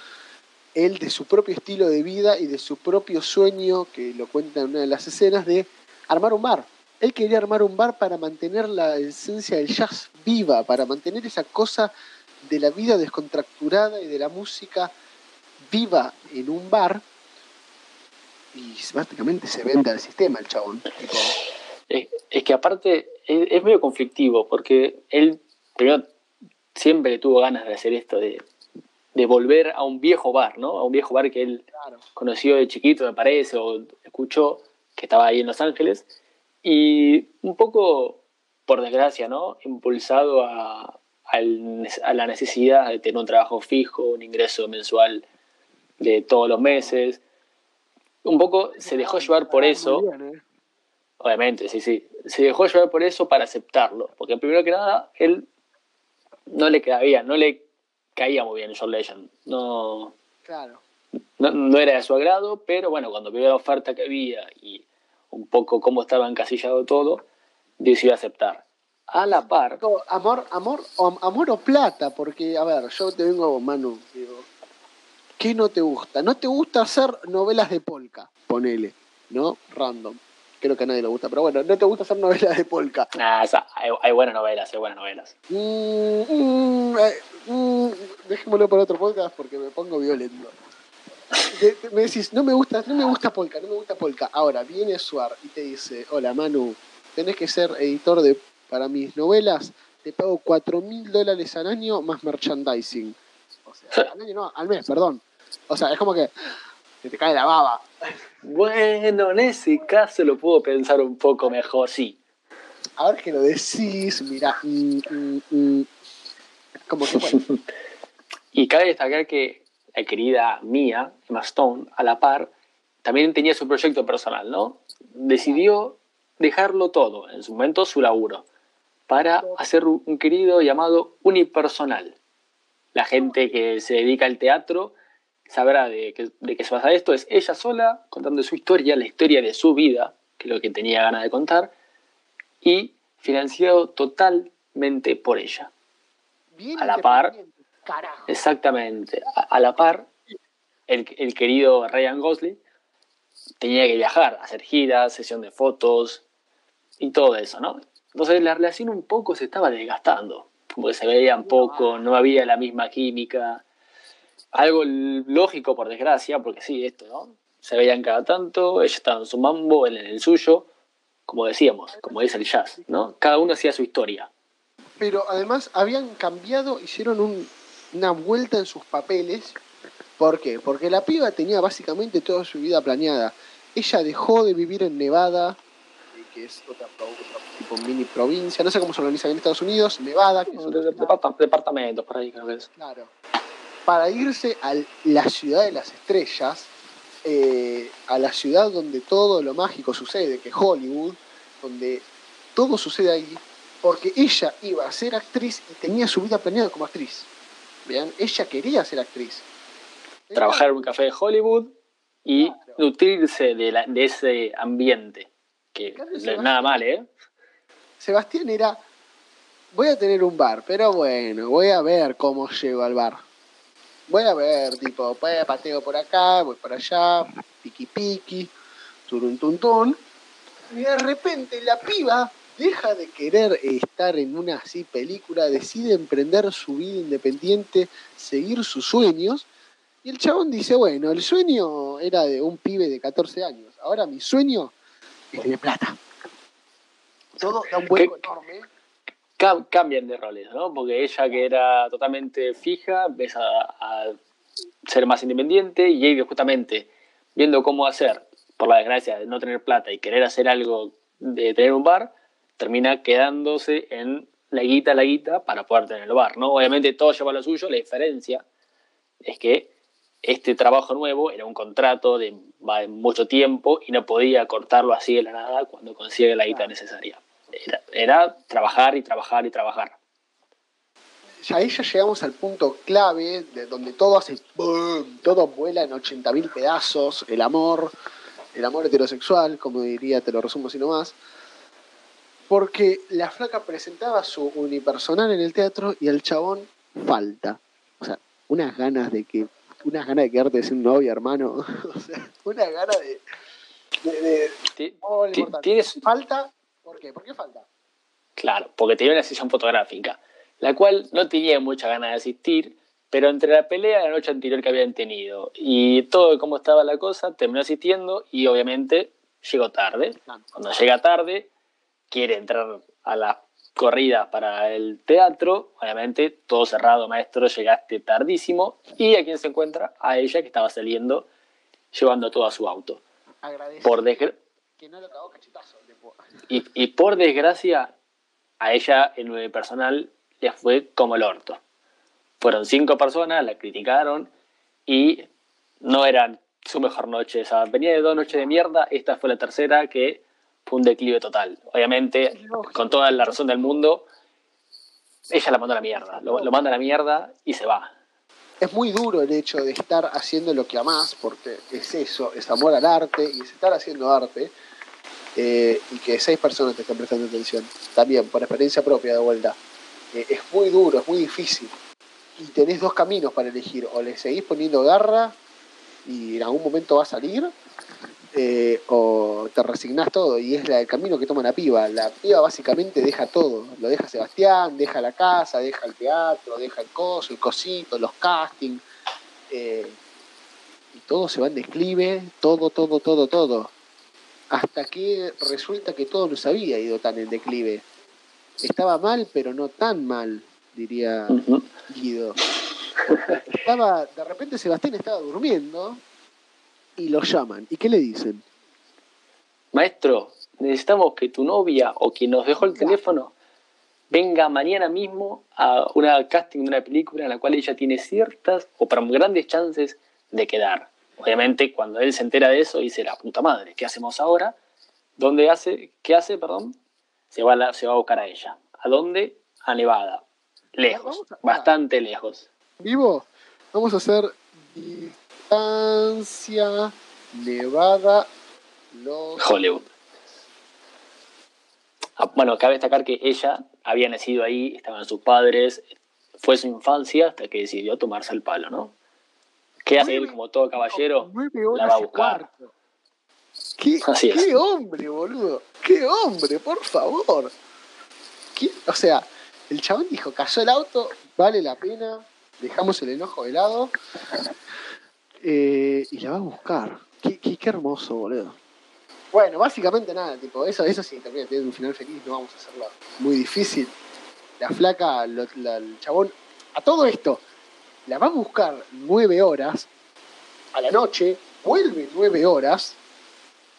él de su propio estilo de vida y de su propio sueño, que lo cuenta en una de las escenas, de armar un bar. Él quería armar un bar para mantener la esencia del jazz viva, para mantener esa cosa de la vida descontracturada y de la música viva en un bar. Y básicamente se vende al sistema el chabón. Es, es que aparte es, es medio conflictivo, porque él primero siempre tuvo ganas de hacer esto, de, de volver a un viejo bar, ¿no? A un viejo bar que él claro. conoció de chiquito, me parece, o escuchó, que estaba ahí en Los Ángeles, y un poco, por desgracia, ¿no? Impulsado a, a la necesidad de tener un trabajo fijo, un ingreso mensual de todos los meses. Un poco se dejó llevar por eso, bien, ¿eh? Obviamente, sí, sí, se dejó llevar por eso para aceptarlo, porque primero que nada, él no le caía, no le caía muy bien John Legend, no, Claro. no, no era de su agrado, pero bueno, cuando vio la oferta que había y un poco cómo estaba encasillado todo, decidió aceptar. A la par, Amor, amor, o, amor o plata, porque, a ver, yo te vengo, Manu, digo, ¿qué no te gusta? ¿No te gusta hacer novelas de polka? Ponele, ¿no? Random. Creo que a nadie le gusta, pero bueno, ¿no te gusta hacer novelas de polka? nah, esa- hay, hay buenas novelas, hay buenas novelas. Mm, mm, eh, mm, dejémoslo para otro podcast porque me pongo violento. De- de- me decís, no me gusta, no me gusta polka, no me gusta polka. Ahora viene Suar y te dice, hola Manu, tenés que ser editor de para mis novelas, te pago 4 mil dólares al año más merchandising. O sea, al año no, al mes, perdón. O sea, es como que se te cae la baba. Bueno, en ese caso lo puedo pensar un poco mejor, sí. Ahora que lo decís, mira, mm, mm, mm, como que bueno, Y cabe destacar que la querida Mia, Emma Stone, a la par, también tenía su proyecto personal, ¿no? Decidió dejarlo todo, en su momento su laburo, para hacer un querido llamado unipersonal. La gente que se dedica al teatro sabrá de qué, de qué se basa esto. Es ella sola contando su historia, la historia de su vida, que es lo que tenía ganas de contar, y financiado totalmente por ella. bien A la par. Carajo. Exactamente. A, a la par, el, el querido Ryan Gosling tenía que viajar, hacer giras, sesión de fotos y todo eso, ¿no? Entonces la relación un poco se estaba desgastando, como que se veían poco, no había la misma química. Algo lógico, por desgracia, porque sí, esto, ¿no? Se veían cada tanto, ella estaba en su mambo, él en el suyo, como decíamos, como dice el jazz, ¿no? Cada uno hacía su historia. Pero además habían cambiado, hicieron un- una vuelta en sus papeles. ¿Por qué? Porque la piba tenía básicamente toda su vida planeada. Ella dejó de vivir en Nevada, que es otra, tipo mini provincia, no sé cómo se organiza en Estados Unidos, Nevada, que es De- de- departa- departamentos, por ahí creo que es. Claro. Para irse a la ciudad de las estrellas, eh, a la ciudad donde todo lo mágico sucede, que es Hollywood, donde todo sucede ahí, porque ella iba a ser actriz y tenía su vida planeada como actriz. Vean, ella quería ser actriz. Trabajar en un café de Hollywood y Claro. nutrirse de, la- de ese ambiente. Que Claro, Sebastián. nada mal, ¿eh? Sebastián era voy a tener un bar, pero bueno, voy a ver cómo llego al bar. Voy a ver, tipo, pues, pateo por acá, voy para allá, piqui piqui, turun tun tun. Y de repente la piba deja de querer estar en una así película, decide emprender su vida independiente, seguir sus sueños. Y el chabón dice, bueno, el sueño era de un pibe de 14 años, ahora mi sueño es de plata. Todo da un vuelco enorme. Cam- cambian de roles, ¿no? Porque ella que era totalmente fija empieza a, ser más independiente y Abe justamente viendo cómo hacer, por la desgracia de no tener plata y querer hacer algo de tener un bar, termina quedándose en la guita, la guita para poder tener el bar, ¿no? Obviamente todo lleva lo suyo, la diferencia es que este trabajo nuevo era un contrato de mucho tiempo y no podía cortarlo así de la nada cuando consigue la guita necesaria. Era, era trabajar y trabajar y trabajar. Ya ahí ya llegamos al punto clave de donde todo hace boom, todo vuela en 80.000 pedazos, el amor, el amor heterosexual, como diría, te lo resumo así nomás. Porque la flaca presentaba su unipersonal en el teatro y al chabón falta. O sea, unas ganas de que, unas ganas de quedarte sin novia, hermano. o sea, unas ganas de. de, oh. Tienes, Falta, ¿por qué? ¿Por qué falta? Claro, porque tenía una sesión fotográfica, la cual no tenía mucha ganas de asistir, pero entre la pelea de la noche anterior que habían tenido y todo cómo estaba la cosa, terminó asistiendo y obviamente llegó tarde. Claro. Cuando llega tarde, quiere entrar a la corrida para el teatro, obviamente todo cerrado, maestro, llegaste tardísimo y a quién se encuentra, a ella que estaba saliendo llevando todo a su auto. Agradece Por desgra- que no lo cagó cachetazo. Y, y por desgracia, a ella en el personal le fue como el orto. Fueron cinco personas, la criticaron y no eran su mejor noche. Esa venía de dos noches de mierda, esta fue la tercera que fue un declive total. Obviamente, con toda la razón del mundo, ella la mandó a la mierda. Lo, lo manda a la mierda y se va. es muy duro el hecho de estar haciendo lo que amás, porque es eso, es amor al arte y es estar haciendo arte eh, y que seis personas te estén prestando atención. También, por experiencia propia de vuelta. Eh, es muy duro, es muy difícil. Y tenés dos caminos para elegir. O le seguís poniendo garra y en algún momento va a salir, eh, o te resignás todo. Y es la, el camino que toma la piba. La piba básicamente deja todo. Lo deja Sebastián, deja la casa, deja el teatro, deja el coso, el cosito, los castings. y todo se va en declive, todo, todo, todo, todo. Hasta que resulta que todo no se había ido tan en declive. Estaba mal, pero no tan mal, diría. Guido. Estaba, de repente Sebastián estaba durmiendo y lo llaman. ¿Y qué le dicen? Maestro, necesitamos que tu novia o quien nos dejó el teléfono venga mañana mismo a una casting de una película en la cual ella tiene ciertas o para grandes chances de quedar. Obviamente, cuando él se entera de eso, dice la puta madre, ¿qué hacemos ahora? ¿Dónde hace? ¿Qué hace, perdón? Se va, a la- se va a buscar a ella. ¿A dónde? A Nevada. Lejos, a- bastante lejos. Vivo, vamos a hacer distancia Nevada Los Hollywood. Ah, Bueno, cabe destacar que ella había nacido ahí, estaban sus padres, fue su infancia hasta que decidió tomarse el palo, ¿no? ¿Qué hace él como todo caballero? La va a buscar. ¿Qué, Así es. qué hombre, boludo. Qué hombre, por favor. ¿Qué? O sea, el chabón dijo, cayó el auto, vale la pena, dejamos el enojo de lado. eh, y la va a buscar. Qué, qué, qué hermoso, boludo. Bueno, básicamente nada, tipo, eso, eso sí, también tiene un final feliz, no vamos a hacerlo muy difícil. La flaca, lo- la- el chabón, a todo esto, la va a buscar nueve horas a la noche, vuelve nueve horas,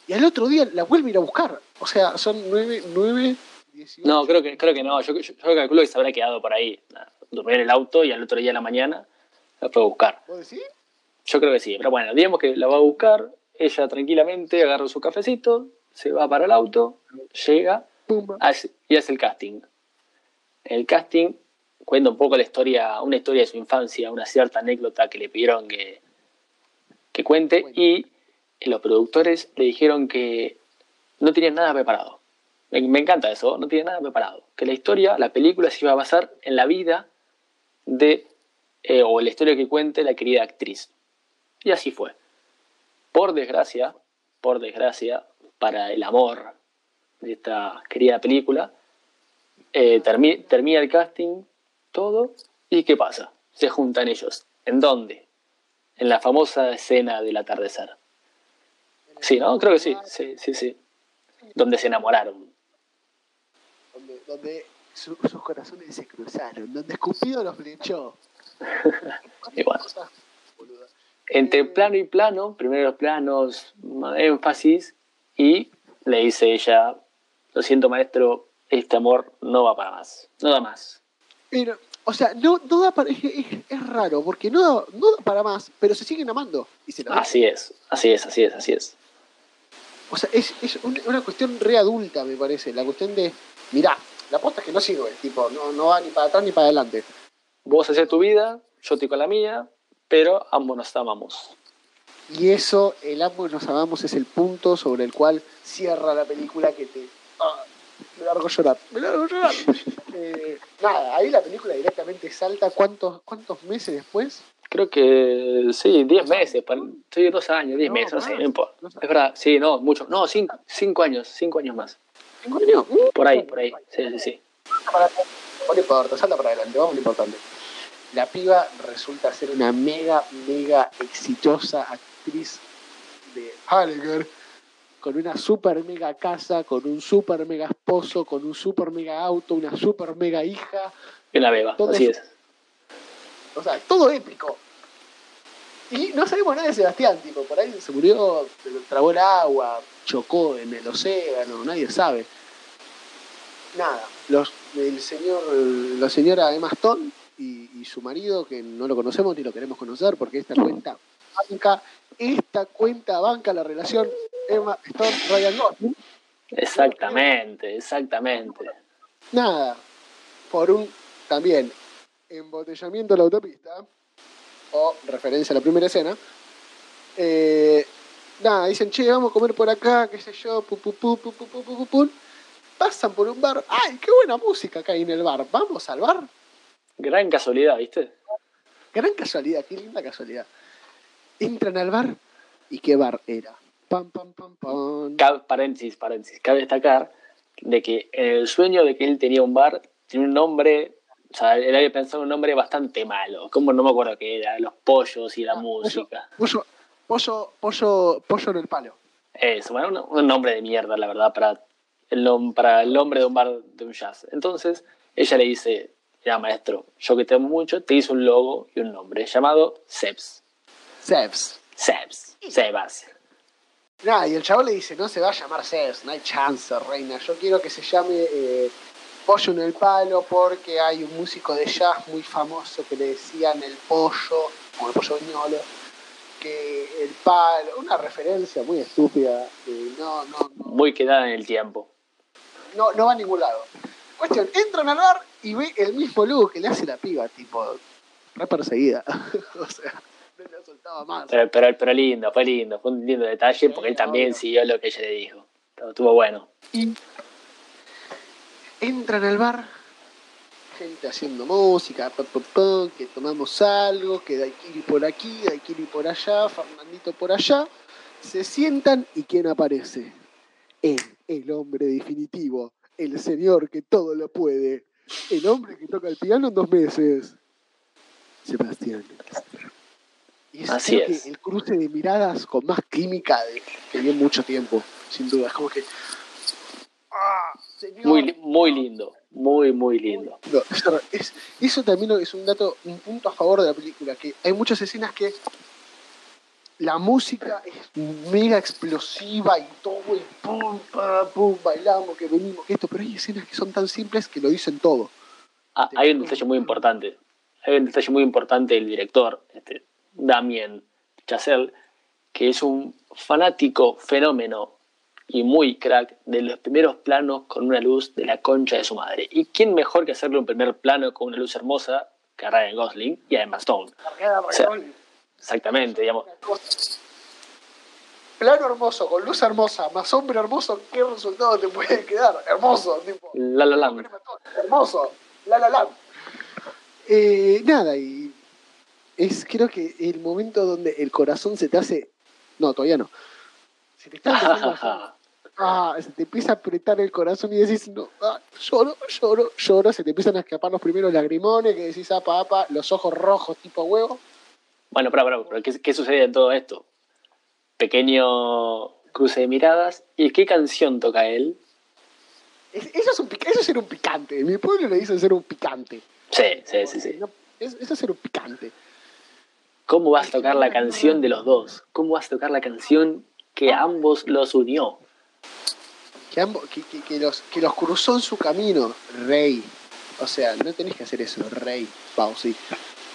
y al otro día la vuelve a ir a buscar. O sea, son nueve, nueve, dieciocho. No, creo que, creo que no. Yo, yo, yo calculo que se habrá quedado por ahí. Durmió en el auto y al otro día en la mañana la fue a buscar. ¿Vos decís? Yo creo que sí. Pero bueno, digamos que la va a buscar. Ella tranquilamente agarra su cafecito, se va para el auto, llega hace- y hace el casting. El casting cuenta un poco la historia, una historia de su infancia, una cierta anécdota que le pidieron que, que cuente y los productores le dijeron que no tenían nada preparado. Me, me encanta eso, no tiene nada preparado. Que la historia, la película se iba a basar en la vida de, eh, o la historia que cuente la querida actriz. Y así fue. Por desgracia, por desgracia, para el amor de esta querida película, eh, termi- termina el casting, todo, y ¿qué pasa? Se juntan ellos. ¿En dónde? En la famosa escena del atardecer. Sí, ¿no? Creo que sí, sí, sí, sí. Donde se enamoraron. Donde, donde su- sus corazones se cruzaron, donde Escupido los flechó. Y bueno. Entre plano y plano, primero los planos, énfasis, y le dice ella, lo siento maestro, este amor no va para más, no da más. Pero, o sea, no, no da para. Es, raro, porque no, da- no da para más, pero se siguen amando. Y se. Así es, así es, así es, así es. O sea, es, es un- una cuestión re adulta, me parece. La cuestión de. Mirá, la aposta es que no sirve, tipo, no, no va ni para atrás ni para adelante. Vos haces tu vida, yo estoy con la mía, pero ambos nos amamos. Y eso, el ambos nos amamos, es el punto sobre el cual cierra la película que te. ah, me largo a llorar, me largo a llorar. Eh, nada, ahí la película directamente salta. ¿Cuántos, cuántos meses después? Creo que sí, 10 meses, sí, dos años, 10 No, meses, no sé, no importa. Es verdad, sí, no, mucho, no, 5 años, 5 años más. ¿Cinco años? Por ahí, por ahí, sí, sí, sí. No importa, salta para adelante, vamos lo importante. La piba resulta ser una mega, mega exitosa actriz de Hollywood, con una super mega casa, con un super mega esposo, con un super mega auto, una super mega hija, Y una beba, así es. o sea, todo épico. Y no sabemos nada de Sebastián, tipo, por ahí se murió, se lo tragó el agua, chocó en el océano, nadie sabe. Nada, los, el señor, la señora Emma Stone y, y su marido, que no lo conocemos ni lo queremos conocer, porque esta cuenta banca, esta cuenta banca la relación Emma Stone, Ryan Gosling. Exactamente, exactamente. Nada, por un también embotellamiento de la autopista, o referencia a la primera escena, eh, nada, dicen, che, vamos a comer por acá, qué sé yo, pu, pu, pu, pasan por un bar, ay, qué buena música que hay en el bar, vamos al bar. Gran casualidad, ¿viste? Gran casualidad, qué linda casualidad. Entran al bar y qué bar era. Pam, pam, pam, pam. Cabe, paréntesis, paréntesis. Cabe destacar de que en el sueño de que él tenía un bar, tiene un nombre, o sea, él había pensado un nombre bastante malo. Como no me acuerdo qué era, los pollos y la Ah, música. Pollo, pollo, pollo, pollo en el palo. Eso, bueno, un, un nombre de mierda, la verdad, para el, para el nombre de un bar de un jazz. Entonces, ella le dice, ya maestro, yo que te amo mucho, te hice un logo y un nombre llamado Sebs. Sebs. Sebs. Sebas. Nada, y el chavo le dice, no se va a llamar Sebs, no hay chance, reina. Yo quiero que se llame eh, Pollo en el Palo porque hay un músico de jazz muy famoso que le decían el pollo, como el pollo viñolo, que el palo, una referencia muy estúpida, que no, no, no, Muy quedada en el tiempo. no, no va a ningún lado. Cuestión, entran al bar y ve el mismo logo que le hace la piba, tipo, re perseguida. o sea, soltaba más. Pero, pero, pero lindo, fue lindo, fue un lindo detalle porque él también obvio. siguió lo que ella le dijo. Estuvo- Estuvo bueno. Y entran al bar, gente haciendo música, pa, pa, pa, que tomamos algo, que Daikiri por aquí, Daikiri por allá, Fernandito por allá. Se sientan y ¿quién aparece? Él, el hombre definitivo, el señor que todo lo puede, el hombre que toca el piano en dos meses. Sebastián. Y es, Así creo es. que el cruce de miradas con más química de, que vi en mucho tiempo, sin duda. Es como que. ¡Ah! Señor! Muy, muy lindo, muy, muy lindo. No, eso, es- eso también es un dato, un punto a favor de la película, que hay muchas escenas que la música es mega explosiva y todo, y pum, pa, pum, bailamos, que venimos, que esto, pero hay escenas que son tan simples que lo dicen todo. Ah, hay un detalle muy importante. Hay un detalle muy importante del director, este, Damien Chazelle, que es un fanático fenómeno y muy crack de los primeros planos con una luz de la concha de su madre. ¿Y quién mejor que hacerle un primer plano con una luz hermosa que a Ryan Gosling y Emma Stone? sea, Exactamente, digamos. plano hermoso, con luz hermosa, más hombre hermoso, ¿qué resultado te puede quedar? Hermoso, tipo. La La Land. Hermoso, la la la. Eh, nada, y es creo que el momento donde el corazón se te hace. No, todavía no. Se te está Ah, se te empieza a apretar el corazón y decís, no, ah, lloro, lloro, lloro, se te empiezan a escapar los primeros lagrimones, que decís, apa, apa, los ojos rojos tipo huevo. Bueno, pero, pero, pero ¿qué, qué sucede en todo esto? Pequeño cruce de miradas. ¿Y qué canción toca él? Es- eso, es un, eso es ser un picante. En mi pueblo le dicen ser un picante. Sí, sí, sí, sí. Eso es ser un picante. ¿Cómo vas a tocar la canción de los dos? ¿Cómo vas a tocar la canción que ambos los unió? Que, ambos, que, que- los, que los cruzó en su camino, rey. O sea, no tenés que hacer eso, rey. Sí.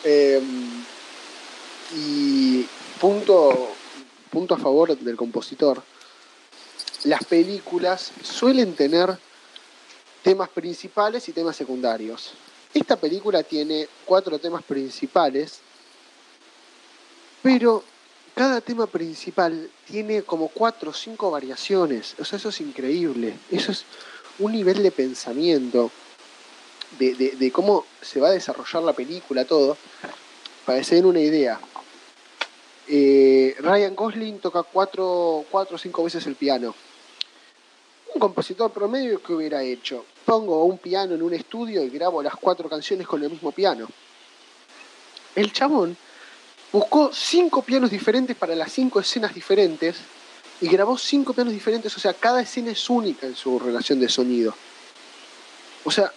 Eh, y punto, punto a favor del compositor. Las películas suelen tener temas principales y temas secundarios. Esta película tiene cuatro temas principales, pero cada tema principal tiene como cuatro o cinco variaciones. O sea, eso es increíble. Eso es un nivel de pensamiento, de, cómo se va a desarrollar la película, todo. Para que se den una idea. Eh, Ryan Gosling toca cuatro, cuatro o cinco veces el piano. Un compositor promedio que hubiera hecho. Pongo un piano en un estudio y grabo las cuatro canciones con el mismo piano. El chabón buscó cinco pianos diferentes para las cinco escenas diferentes y grabó cinco pianos diferentes, o sea, cada escena es única en su relación de sonido. O sea,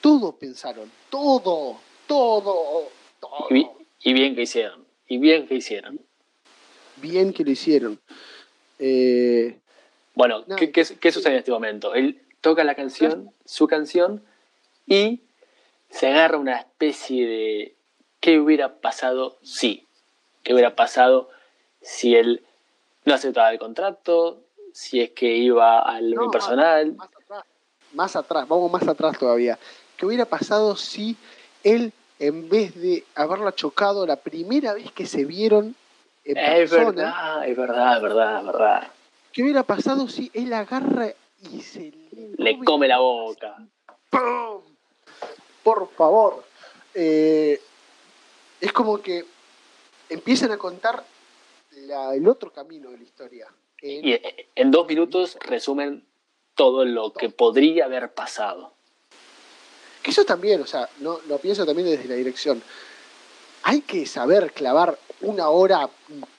todo pensaron, todo, todo, todo. Y, bi- y bien que hicieron. Y bien que hicieron. Bien que lo hicieron. Eh, Bueno, No. ¿qué, qué, qué sucede en este momento? Él toca la canción, su canción, y se agarra una especie de ¿qué hubiera pasado si? ¿Qué hubiera pasado si él no aceptaba el contrato? Si es que iba al No, personal. más atrás, más atrás, vamos más atrás todavía. ¿Qué hubiera pasado si él, en vez de haberla chocado la primera vez que se vieron en Es persona, verdad, es verdad, es verdad, es verdad. ¿qué hubiera pasado si él agarra y se Le come la boca. ¡Pum! Por favor. Eh, es como que empiezan a contar la- el otro camino de la historia. En- Y eh, en dos minutos resumen todo lo que podría haber pasado. Que eso también, o sea, no, lo pienso también desde la dirección. Hay que saber clavar una hora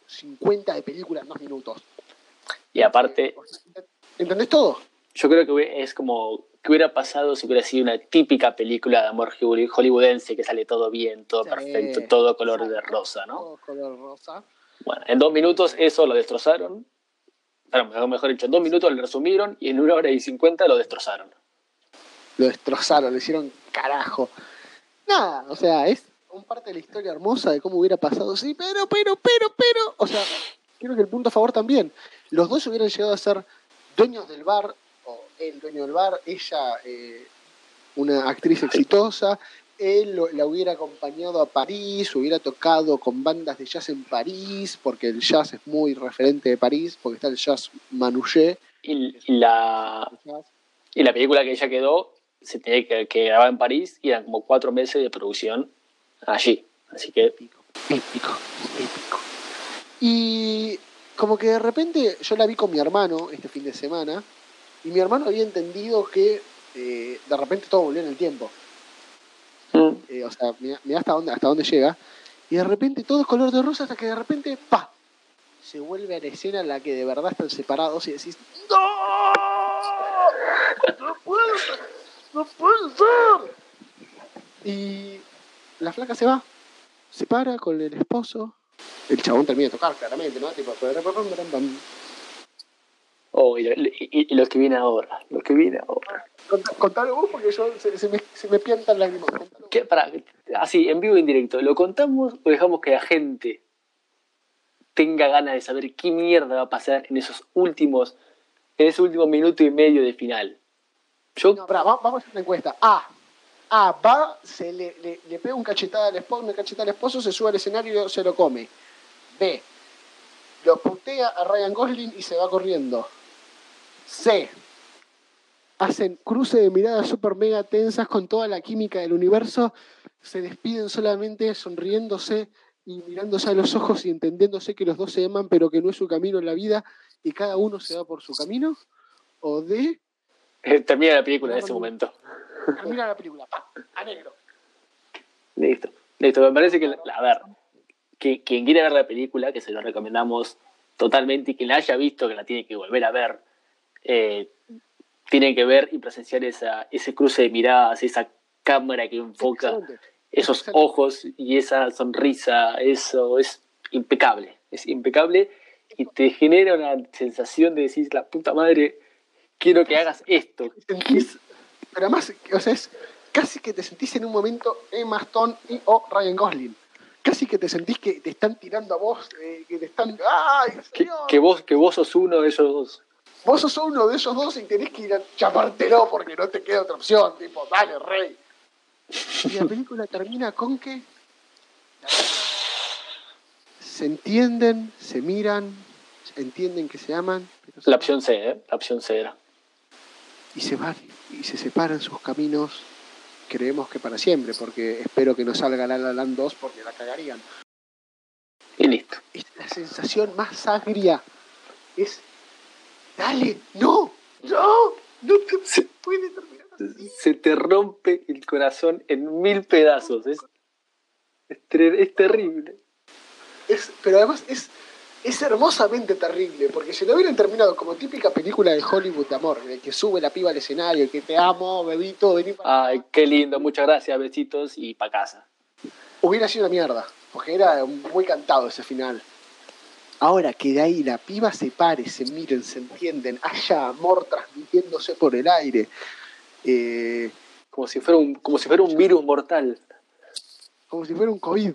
cincuenta de película en dos minutos. Y aparte, ¿Entendés todo? yo creo que es como que hubiera pasado si hubiera sido una típica película de amor holly- hollywoodense que sale todo bien, todo Sí. perfecto, todo color de rosa, ¿no? Todo color rosa. Bueno, en dos minutos eso lo destrozaron. Pero mejor dicho, en dos minutos lo resumieron y en una hora y cincuenta lo destrozaron. Lo destrozaron, lo hicieron carajo. Nada, o sea, es un parte de la historia hermosa de cómo hubiera pasado. Sí, pero, pero, pero, pero. O sea, creo que el punto a favor también. Los dos hubieran llegado a ser dueños del bar, el dueño del bar, ella eh, una actriz exitosa, él lo- la hubiera acompañado a París, hubiera tocado con bandas de jazz en París, porque el jazz es muy referente de París, porque está el jazz Manouché. Y, y la, y la película que ella quedó se tenía que, que grabar en París y eran como cuatro meses de producción allí. Así que épico, épico, épico. Y como que de repente yo la vi con mi hermano este fin de semana y mi hermano había entendido que eh, de repente todo volvió en el tiempo. mm, Eh, o sea, mira, hasta dónde, hasta dónde llega. Y de repente todo es color de rosa hasta que de repente, ¡pa! Se vuelve a la escena en la que de verdad están separados y decís, ¡No! ¡No puede ser! ¡No puede ser! Y la flaca se va, se para con el esposo. El chabón termina de tocar, claramente, ¿no? Tipo, oh, y, lo- y- y lo que viene ahora, lo que viene ahora. Contá- vos porque yo se, se me, se me pientan lágrimas. ¿Qué? Para, así, en vivo y en directo, ¿lo contamos o dejamos que la gente tenga ganas de saber qué mierda va a pasar en esos últimos, en ese último minuto y medio de final? Yo, No, pará, va- vamos a hacer una encuesta. A. A, va, se le, le, le pega un cachetada al esposo, una cachetada al esposo, se sube al escenario y se lo come. B. lo putea a Ryan Gosling y se va corriendo. C. Hacen cruce de miradas super mega tensas con toda la química del universo, se despiden solamente sonriéndose y mirándose a los ojos y entendiéndose que los dos se aman, pero que no es su camino en la vida y cada uno se va por su camino. O D. Eh, Termina la película en ese momento. Termina la película, pa, a negro. Listo. Listo. Me parece que, a ver, que quien quiere ver la película, que se lo recomendamos totalmente, y quien la haya visto, que la tiene que volver a ver, eh, tiene que ver y presenciar esa, ese cruce de miradas, esa cámara que enfoca, esos ojos y esa sonrisa, eso es impecable, es impecable y te genera una sensación de decir, la puta madre, quiero que hagas esto. Sentís- pero además, o sea, es casi que te sentís en un momento Emma Stone y o Ryan Gosling. Casi que te sentís que te están tirando a vos, eh, que te están. ¡Ay, Que, vos, que vos sos uno de esos dos. Vos sos uno de esos dos y tenés que ir a chapártelo porque no te queda otra opción. Tipo, dale, rey. Y la película termina con que. Se entienden, se miran, entienden que se aman. pero se La opción C, ¿eh? La opción C era. y se van y se separan sus caminos. Creemos que para siempre, porque espero que no salga La La Land 2 porque la cagarían. Y listo. Es la sensación más agria. Es, dale, no, no, no te Sí. puede terminar así. Se te rompe el corazón en mil pedazos. Es, es, es terrible. Es, pero además es, es hermosamente terrible, porque si lo hubieran terminado como típica película de Hollywood de amor, de que sube la piba al escenario, que te amo, bebito, vení para Ay, qué lindo. Muchas gracias. Besitos y pa' casa. hubiera sido una mierda, porque era muy cantado ese final. Ahora que de ahí la piba se pare, se miren, se entienden, haya amor transmitiéndose por el aire. eh, Como si fuera un, como si fuera un virus mortal. como si fuera un COVID.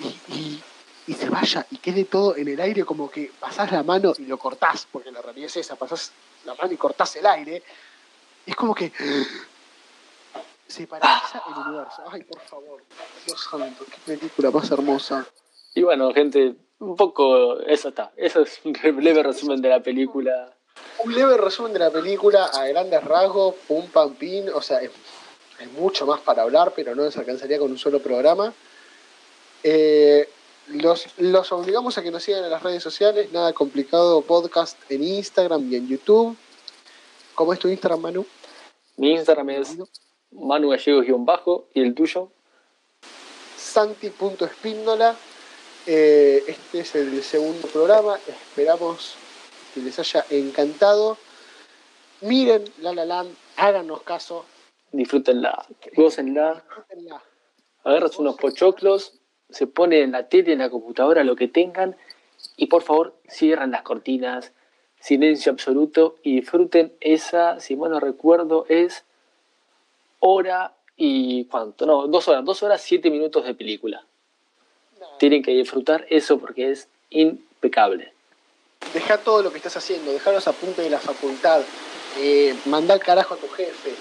Y, y- y- y se vaya y quede todo en el aire como que pasás la mano y lo cortás, porque la realidad es esa, pasás la mano y cortás el aire. Es como que se paraliza el universo. Ay, por favor, Dios santo, qué película más hermosa. Y bueno, gente, un poco, eso está. Eso es un leve resumen de la película. Un leve resumen de la película a grandes rasgos, pum pam pin, o sea, es- hay mucho más para hablar, pero no nos alcanzaría con un solo programa. Eh, los, los obligamos a que nos sigan en las redes sociales, nada complicado, podcast en Instagram y en YouTube. ¿Cómo es tu Instagram, Manu? Mi Instagram es Manu Gallegos-bajo y el tuyo. santi.espíndola. Eh, este es el segundo programa. Esperamos que les haya encantado. Miren La La Land, háganos caso. Disfrútenla, gócenla. disfrútenla. agarras unos pochoclos, se pone en la tele, en la computadora, lo que tengan, y por favor cierran las cortinas, silencio absoluto, y disfruten esa, si mal no recuerdo, es hora y cuánto, no, dos horas, dos horas, siete minutos de película. Tienen que disfrutar eso porque es impecable. Deja todo lo que estás haciendo, dejar los apuntes de la facultad, eh, mandá al carajo a tu jefe.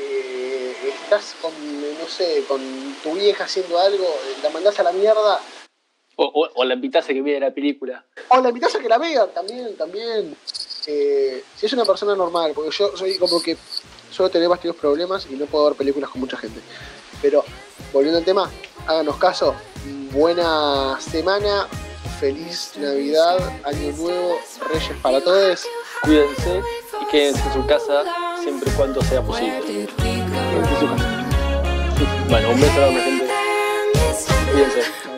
eh, estás con, no sé, con tu vieja haciendo algo, la mandás a la mierda. O, o- o la invitas a que vea la película. O la invitás a que la vean también, también. Eh, si es una persona normal, porque yo soy como que suelo tener bastantes problemas y no puedo ver películas con mucha gente. Pero, volviendo al tema, háganos caso. Buena semana, feliz Navidad, Año Nuevo, Reyes para todos. Cuídense y quédense en su casa siempre y cuando sea posible. Quédense en su casa. Bueno, un beso a la gente. Cuídense.